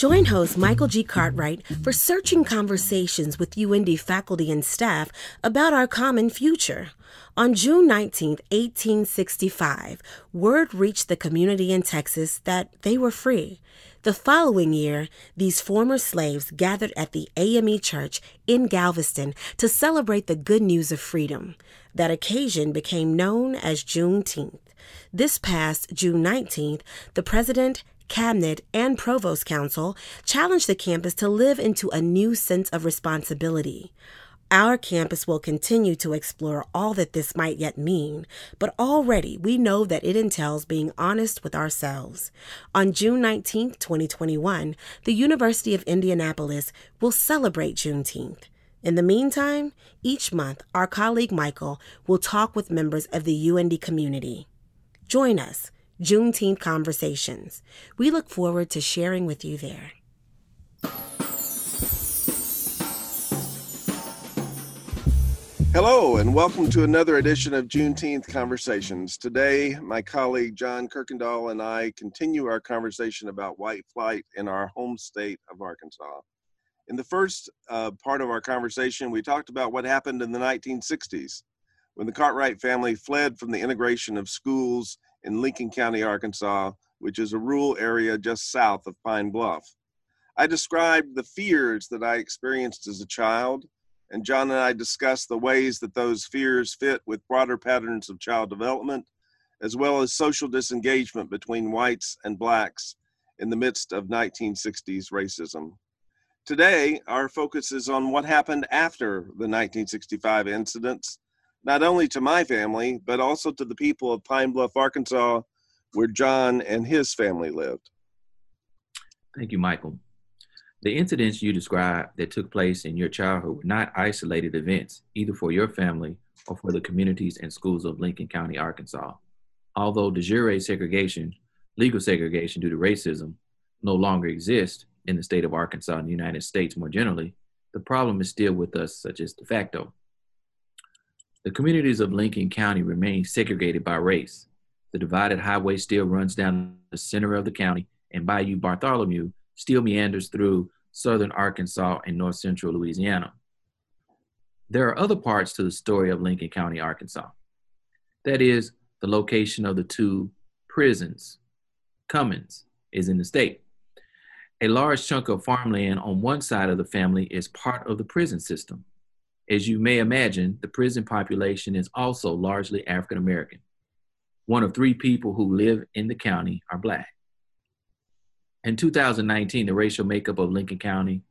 Join host Michael G. Cartwright for searching conversations with UIndy faculty and staff about our common future. On June 19, 1865, word reached the community in Texas that they were free. The following year, these former slaves gathered at the AME Church in Galveston to celebrate the good news of freedom. That occasion became known as Juneteenth. This past June 19th, the president cabinet, and provost council challenged the campus to live into a new sense of responsibility. Our campus will continue to explore all that this might yet mean, but already we know that it entails being honest with ourselves. On June 19, 2021, the University of Indianapolis will celebrate Juneteenth. In the meantime, each month, our colleague Michael will talk with members of the UIndy community. Join us Juneteenth Conversations. We look forward to sharing with you there. Hello, and welcome to another edition of Juneteenth Conversations. Today, my colleague John Kirkendall and I continue our conversation about white flight in our home state of Arkansas. In the first uh, part of our conversation, we talked about what happened in the 1960s when the Cartwright family fled from the integration of schools in Lincoln County, Arkansas, which is a rural area just south of Pine Bluff. I described the fears that I experienced as a child, and John and I discussed the ways that those fears fit with broader patterns of child development, as well as social disengagement between whites and blacks in the midst of 1960s racism. Today, our focus is on what happened after the 1965 incidents not only to my family, but also to the people of Pine Bluff, Arkansas, where John and his family lived. Thank you, Michael. The incidents you described that took place in your childhood were not isolated events, either for your family or for the communities and schools of Lincoln County, Arkansas. Although de jure segregation, legal segregation due to racism, no longer exists in the state of Arkansas and the United States more generally, the problem is still with us, such as de facto. The communities of Lincoln County remain segregated by race. The divided highway still runs down the center of the county, and Bayou Bartholomew still meanders through southern Arkansas and north central Louisiana. There are other parts to the story of Lincoln County, Arkansas. That is, the location of the two prisons. Cummins is in the state. A large chunk of farmland on one side of the family is part of the prison system. As you may imagine, the prison population is also largely African American. One of three people who live in the county are Black. In 2019, the racial makeup of Lincoln County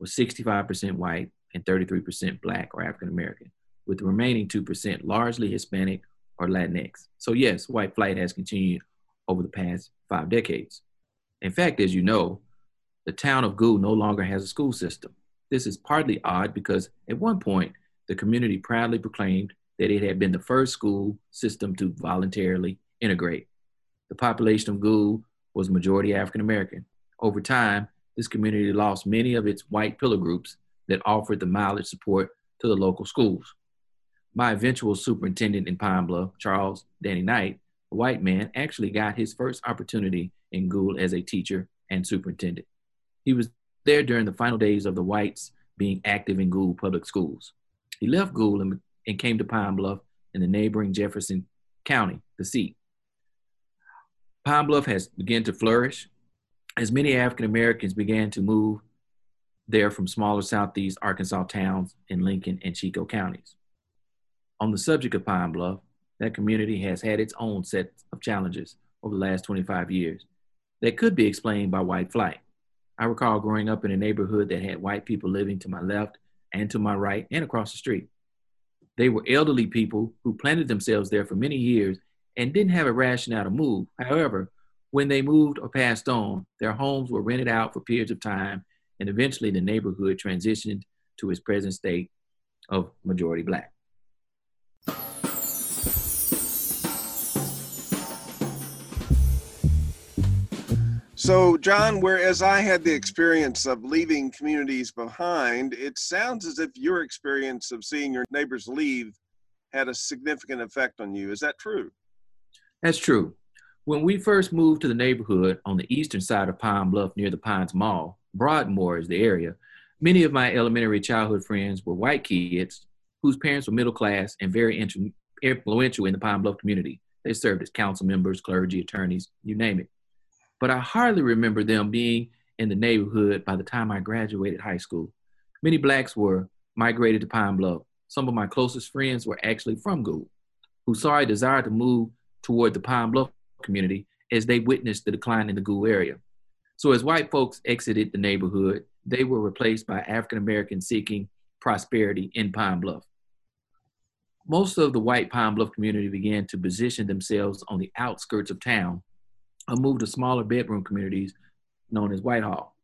was 65% white and 33% Black or African American, with the remaining 2% largely Hispanic or Latinx. So, yes, white flight has continued over the past five decades. In fact, as you know, the town of Gould no longer has a school system. This is partly odd because at one point, the community proudly proclaimed that it had been the first school system to voluntarily integrate. The population of Gould was majority African American. Over time, this community lost many of its white pillar groups that offered the mileage support to the local schools. My eventual superintendent in Pine Bluff, Charles Danny Knight, a white man, actually got his first opportunity in Gould as a teacher and superintendent. He was there during the final days of the whites being active in Gould public schools. He left Gould and, and came to Pine Bluff in the neighboring Jefferson County, the seat. Pine Bluff has begun to flourish as many African Americans began to move there from smaller southeast Arkansas towns in Lincoln and Chicot counties. On the subject of Pine Bluff, that community has had its own set of challenges over the last 25 years that could be explained by white flight. I recall growing up in a neighborhood that had white people living to my left and to my right and across the street. They were elderly people who planted themselves there for many years and didn't have a rationale to move. However, when they moved or passed on, their homes were rented out for periods of time, and eventually the neighborhood transitioned to its present state of majority black. So, John, whereas I had the experience of leaving communities behind, it sounds as if your experience of seeing your neighbors leave had a significant effect on you. Is that true? That's true. When we first moved to the neighborhood on the eastern side of Pine Bluff near the Pines Mall, Broadmoor is the area, many of my elementary childhood friends were white kids whose parents were middle class and very influential in the Pine Bluff community. They served as council members, clergy, attorneys, you name it. But I hardly remember them being in the neighborhood by the time I graduated high school. Many blacks were migrated to Pine Bluff. Some of my closest friends were actually from Gould, who saw a desire to move toward the Pine Bluff community as they witnessed the decline in the Gould area. So as white folks exited the neighborhood, they were replaced by African Americans seeking prosperity in Pine Bluff. Most of the white Pine Bluff community began to position themselves on the outskirts of town and moved to smaller bedroom communities known as White Hall.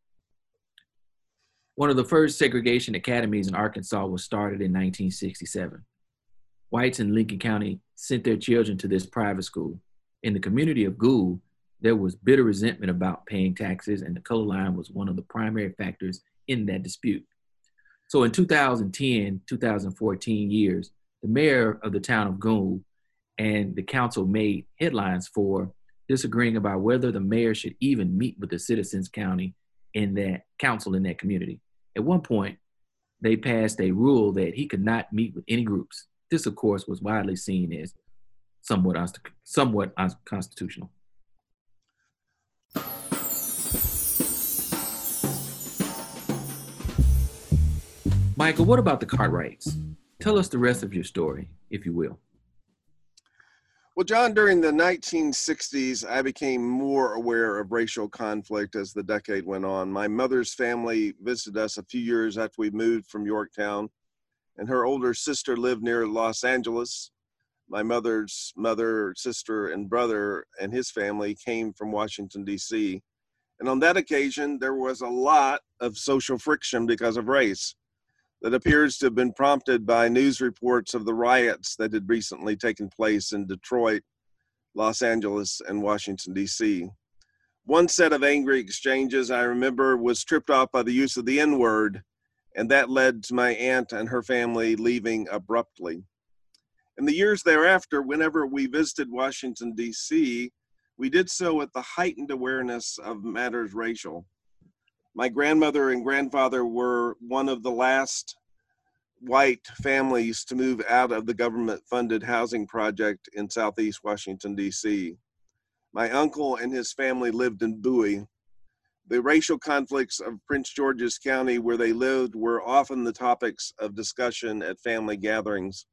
One of the first segregation academies in Arkansas was started in 1967. Whites in Lincoln County sent their children to this private school. In the community of Gould, there was bitter resentment about paying taxes, and the color line was one of the primary factors in that dispute. So in 2010, 2014 years, the mayor of the town of Gould and the council made headlines for disagreeing about whether the mayor should even meet with the citizens county in that council in that community. At one point, they passed a rule that he could not meet with any groups. This, of course, was widely seen as somewhat, somewhat unconstitutional. Michael, what about the Cartwrights? Tell us the rest of your story, if you will. Well, John, during the 1960s, I became more aware of racial conflict as the decade went on. My mother's family visited us a few years after we moved from Yorktown, and her older sister lived near Los Angeles. My mother's mother, sister, and brother and his family came from Washington, D.C. And on that occasion, there was a lot of social friction because of race that appears to have been prompted by news reports of the riots that had recently taken place in Detroit, Los Angeles, and Washington, D.C. One set of angry exchanges I remember was tripped off by the use of the N word, and that led to my aunt and her family leaving abruptly. In the years thereafter, whenever we visited Washington, D.C., we did so with the heightened awareness of matters racial my grandmother and grandfather were one of the last white families to move out of the government funded housing project in southeast Washington, D.C. My uncle and his family lived in Bowie. The racial conflicts of Prince George's County, where they lived, were often the topics of discussion at family gatherings.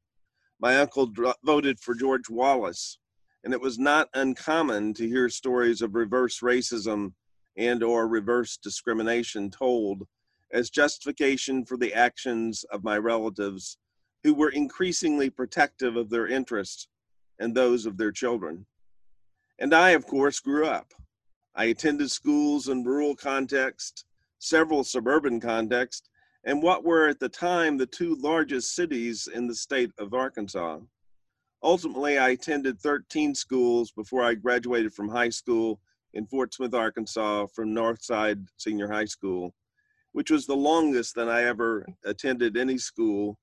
My uncle voted for George Wallace, and it was not uncommon to hear stories of reverse racism and or reverse discrimination told as justification for the actions of my relatives who were increasingly protective of their interests and those of their children. And I, of course, grew up. I attended schools in rural context, several suburban contexts, and what were at the time the two largest cities in the state of Arkansas. Ultimately, I attended 13 schools before I graduated from high school in Fort Smith, Arkansas from Northside Senior High School, which was the longest that I ever attended any school,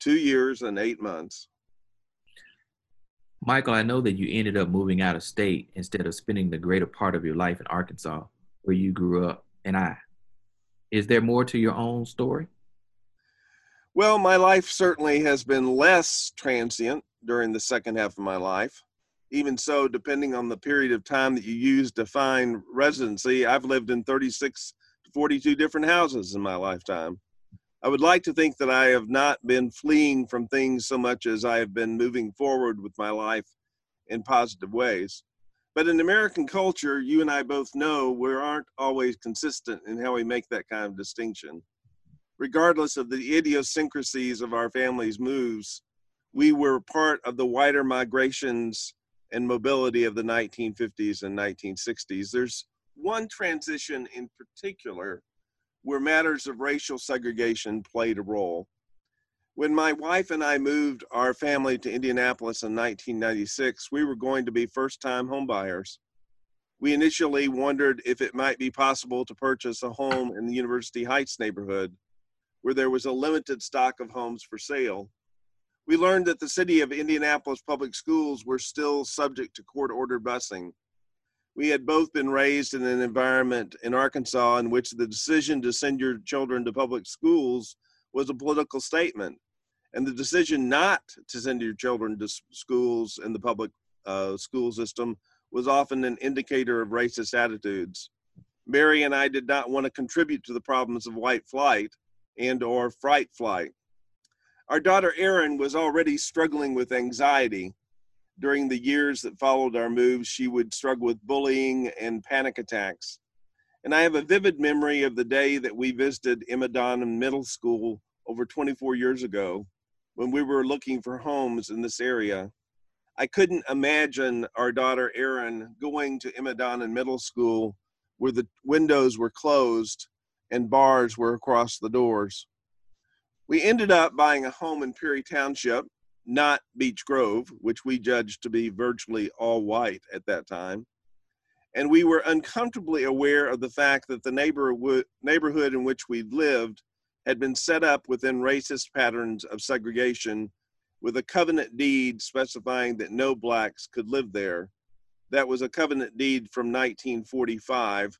two years and eight months. Michael, I know that you ended up moving out of state instead of spending the greater part of your life in Arkansas, where you grew up and I. Is there more to your own story? Well, my life certainly has been less transient during the second half of my life even so, depending on the period of time that you use to find residency, I've lived in 36 to 42 different houses in my lifetime. I would like to think that I have not been fleeing from things so much as I have been moving forward with my life in positive ways. But in American culture, you and I both know we aren't always consistent in how we make that kind of distinction. Regardless of the idiosyncrasies of our family's moves, we were part of the wider migrations and mobility of the 1950s and 1960s. There's one transition in particular where matters of racial segregation played a role. When my wife and I moved our family to Indianapolis in 1996, we were going to be first time homebuyers. We initially wondered if it might be possible to purchase a home in the University Heights neighborhood where there was a limited stock of homes for sale we learned that the city of Indianapolis public schools were still subject to court ordered busing. We had both been raised in an environment in Arkansas in which the decision to send your children to public schools was a political statement. And the decision not to send your children to schools in the public uh, school system was often an indicator of racist attitudes. Mary and I did not want to contribute to the problems of white flight and or fright flight. Our daughter Erin was already struggling with anxiety. During the years that followed our move, she would struggle with bullying and panic attacks. And I have a vivid memory of the day that we visited Imadon Middle School over 24 years ago when we were looking for homes in this area. I couldn't imagine our daughter Erin going to Imadon Middle School where the windows were closed and bars were across the doors. We ended up buying a home in Perry Township, not Beech Grove, which we judged to be virtually all white at that time. And we were uncomfortably aware of the fact that the neighborhood, neighborhood in which we lived had been set up within racist patterns of segregation with a covenant deed specifying that no blacks could live there. That was a covenant deed from 1945,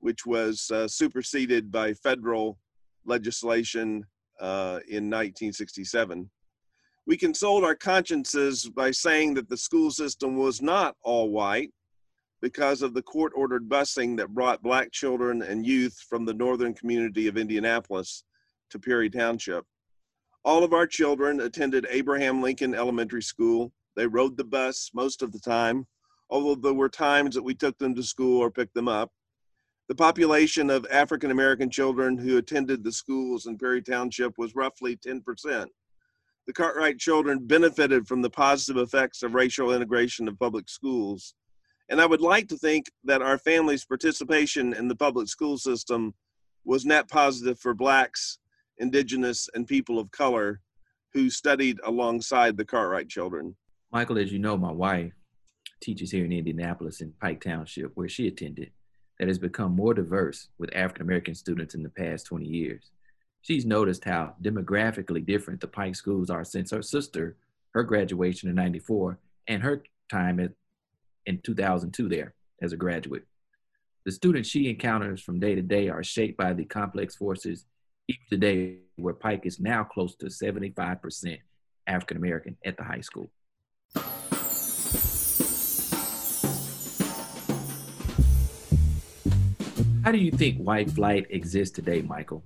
which was uh, superseded by federal legislation uh, in 1967. We consoled our consciences by saying that the school system was not all white because of the court ordered busing that brought black children and youth from the northern community of Indianapolis to Perry Township. All of our children attended Abraham Lincoln Elementary School. They rode the bus most of the time, although there were times that we took them to school or picked them up. The population of African American children who attended the schools in Perry Township was roughly 10%. The Cartwright children benefited from the positive effects of racial integration of public schools. And I would like to think that our family's participation in the public school system was net positive for Blacks, Indigenous, and people of color who studied alongside the Cartwright children. Michael, as you know, my wife teaches here in Indianapolis in Pike Township, where she attended that has become more diverse with African American students in the past 20 years. She's noticed how demographically different the Pike schools are since her sister, her graduation in 94, and her time at, in 2002 there as a graduate. The students she encounters from day to day are shaped by the complex forces each today, where Pike is now close to 75% African American at the high school. How do you think white flight exists today, Michael?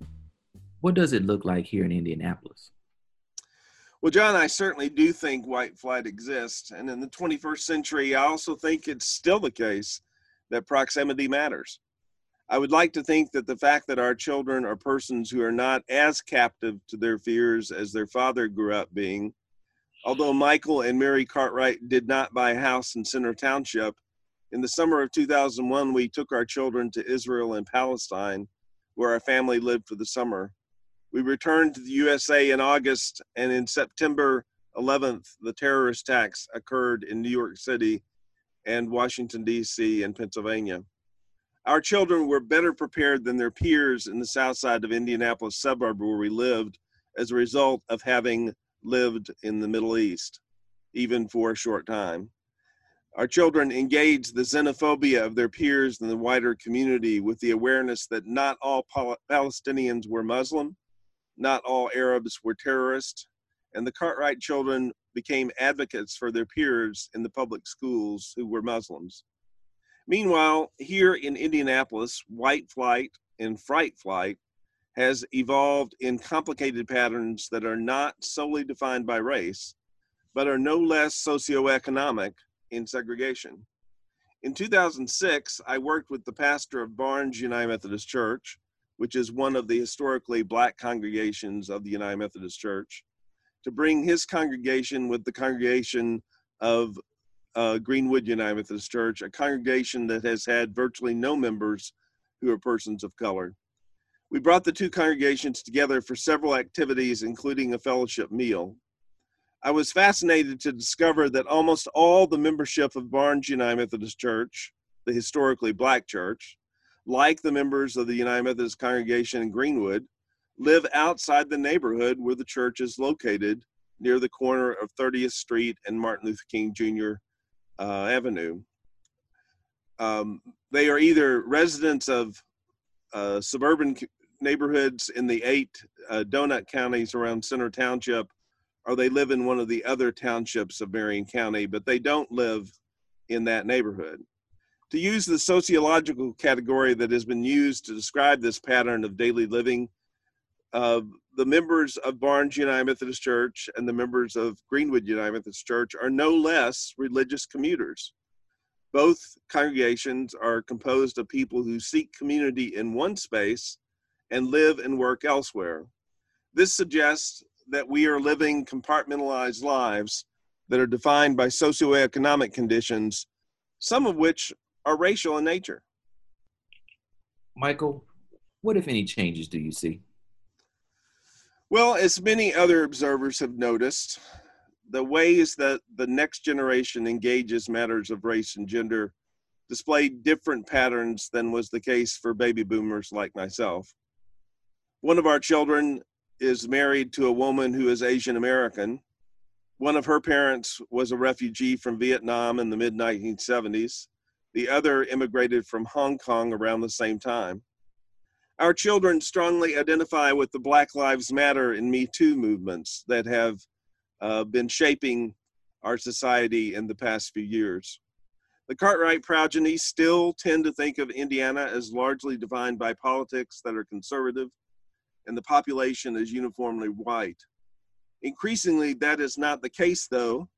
What does it look like here in Indianapolis? Well, John, I certainly do think white flight exists. And in the 21st century, I also think it's still the case that proximity matters. I would like to think that the fact that our children are persons who are not as captive to their fears as their father grew up being, although Michael and Mary Cartwright did not buy a house in Center Township, in the summer of 2001, we took our children to Israel and Palestine, where our family lived for the summer. We returned to the USA in August, and in September 11th, the terrorist attacks occurred in New York City and Washington, D.C., and Pennsylvania. Our children were better prepared than their peers in the south side of Indianapolis suburb where we lived as a result of having lived in the Middle East, even for a short time. Our children engage the xenophobia of their peers in the wider community with the awareness that not all Palestinians were Muslim, not all Arabs were terrorists, and the Cartwright children became advocates for their peers in the public schools who were Muslims. Meanwhile, here in Indianapolis, white flight and fright flight has evolved in complicated patterns that are not solely defined by race, but are no less socioeconomic in segregation. In 2006, I worked with the pastor of Barnes United Methodist Church, which is one of the historically black congregations of the United Methodist Church, to bring his congregation with the congregation of uh, Greenwood United Methodist Church, a congregation that has had virtually no members who are persons of color. We brought the two congregations together for several activities, including a fellowship meal. I was fascinated to discover that almost all the membership of Barnes United Methodist Church, the historically black church, like the members of the United Methodist congregation in Greenwood, live outside the neighborhood where the church is located near the corner of 30th Street and Martin Luther King Jr. Uh, Avenue. Um, they are either residents of uh, suburban neighborhoods in the eight uh, donut counties around Center Township, or they live in one of the other townships of Marion County, but they don't live in that neighborhood. To use the sociological category that has been used to describe this pattern of daily living, uh, the members of Barnes United Methodist Church and the members of Greenwood United Methodist Church are no less religious commuters. Both congregations are composed of people who seek community in one space and live and work elsewhere. This suggests that we are living compartmentalized lives that are defined by socioeconomic conditions, some of which are racial in nature. Michael, what, if any, changes do you see? Well, as many other observers have noticed, the ways that the next generation engages matters of race and gender display different patterns than was the case for baby boomers like myself. One of our children is married to a woman who is Asian American. One of her parents was a refugee from Vietnam in the mid 1970s. The other immigrated from Hong Kong around the same time. Our children strongly identify with the Black Lives Matter and Me Too movements that have uh, been shaping our society in the past few years. The Cartwright progeny still tend to think of Indiana as largely defined by politics that are conservative and the population is uniformly white. Increasingly, that is not the case, though,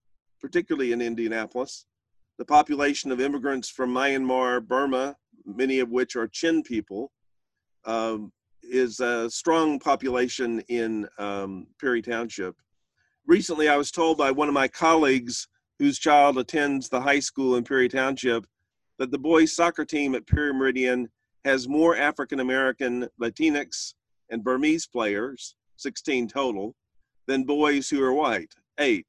particularly in Indianapolis. The population of immigrants from Myanmar, Burma, many of which are Chin people, um, is a strong population in um, Perry Township. Recently, I was told by one of my colleagues whose child attends the high school in Perry Township that the boys' soccer team at Perry Meridian has more African American, Latinx, and Burmese players, 16 total, than boys who are white, eight.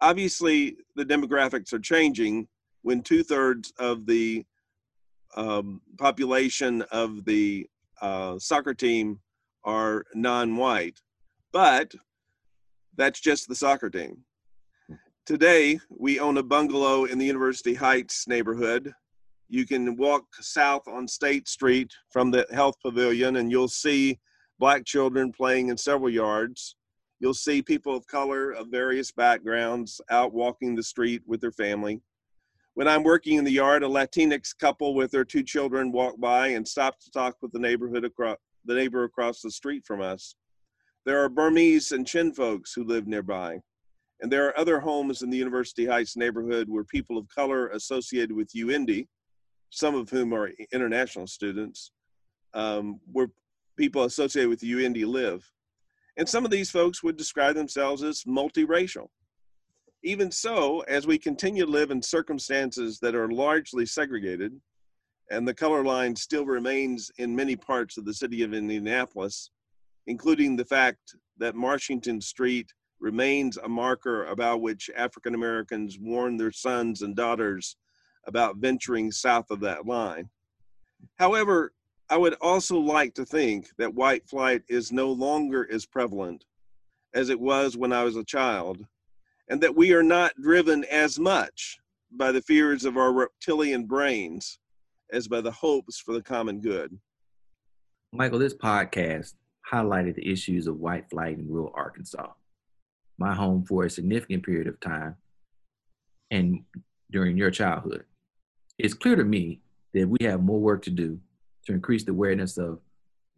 Obviously, the demographics are changing when two thirds of the um, population of the uh, soccer team are non white. But that's just the soccer team. Today, we own a bungalow in the University Heights neighborhood. You can walk south on State Street from the health pavilion and you'll see black children playing in several yards. You'll see people of color of various backgrounds out walking the street with their family. When I'm working in the yard, a Latinx couple with their two children walk by and stop to talk with the neighborhood across the neighbor across the street from us. There are Burmese and Chin folks who live nearby. And there are other homes in the University Heights neighborhood where people of color associated with UIndy, some of whom are international students, um, where people associated with UIndy live. And some of these folks would describe themselves as multiracial. Even so, as we continue to live in circumstances that are largely segregated, and the color line still remains in many parts of the city of Indianapolis, including the fact that Washington Street remains a marker about which African Americans warn their sons and daughters about venturing south of that line. However, I would also like to think that white flight is no longer as prevalent as it was when I was a child, and that we are not driven as much by the fears of our reptilian brains as by the hopes for the common good. Michael, this podcast highlighted the issues of white flight in rural Arkansas, my home for a significant period of time and during your childhood. It's clear to me that we have more work to do to increase the awareness of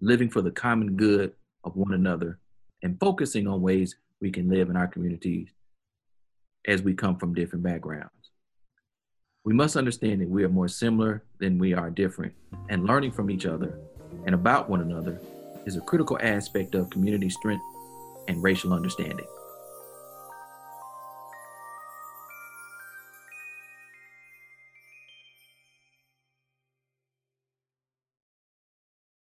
living for the common good of one another and focusing on ways we can live in our communities as we come from different backgrounds. We must understand that we are more similar than we are different, and learning from each other and about one another is a critical aspect of community strength and racial understanding.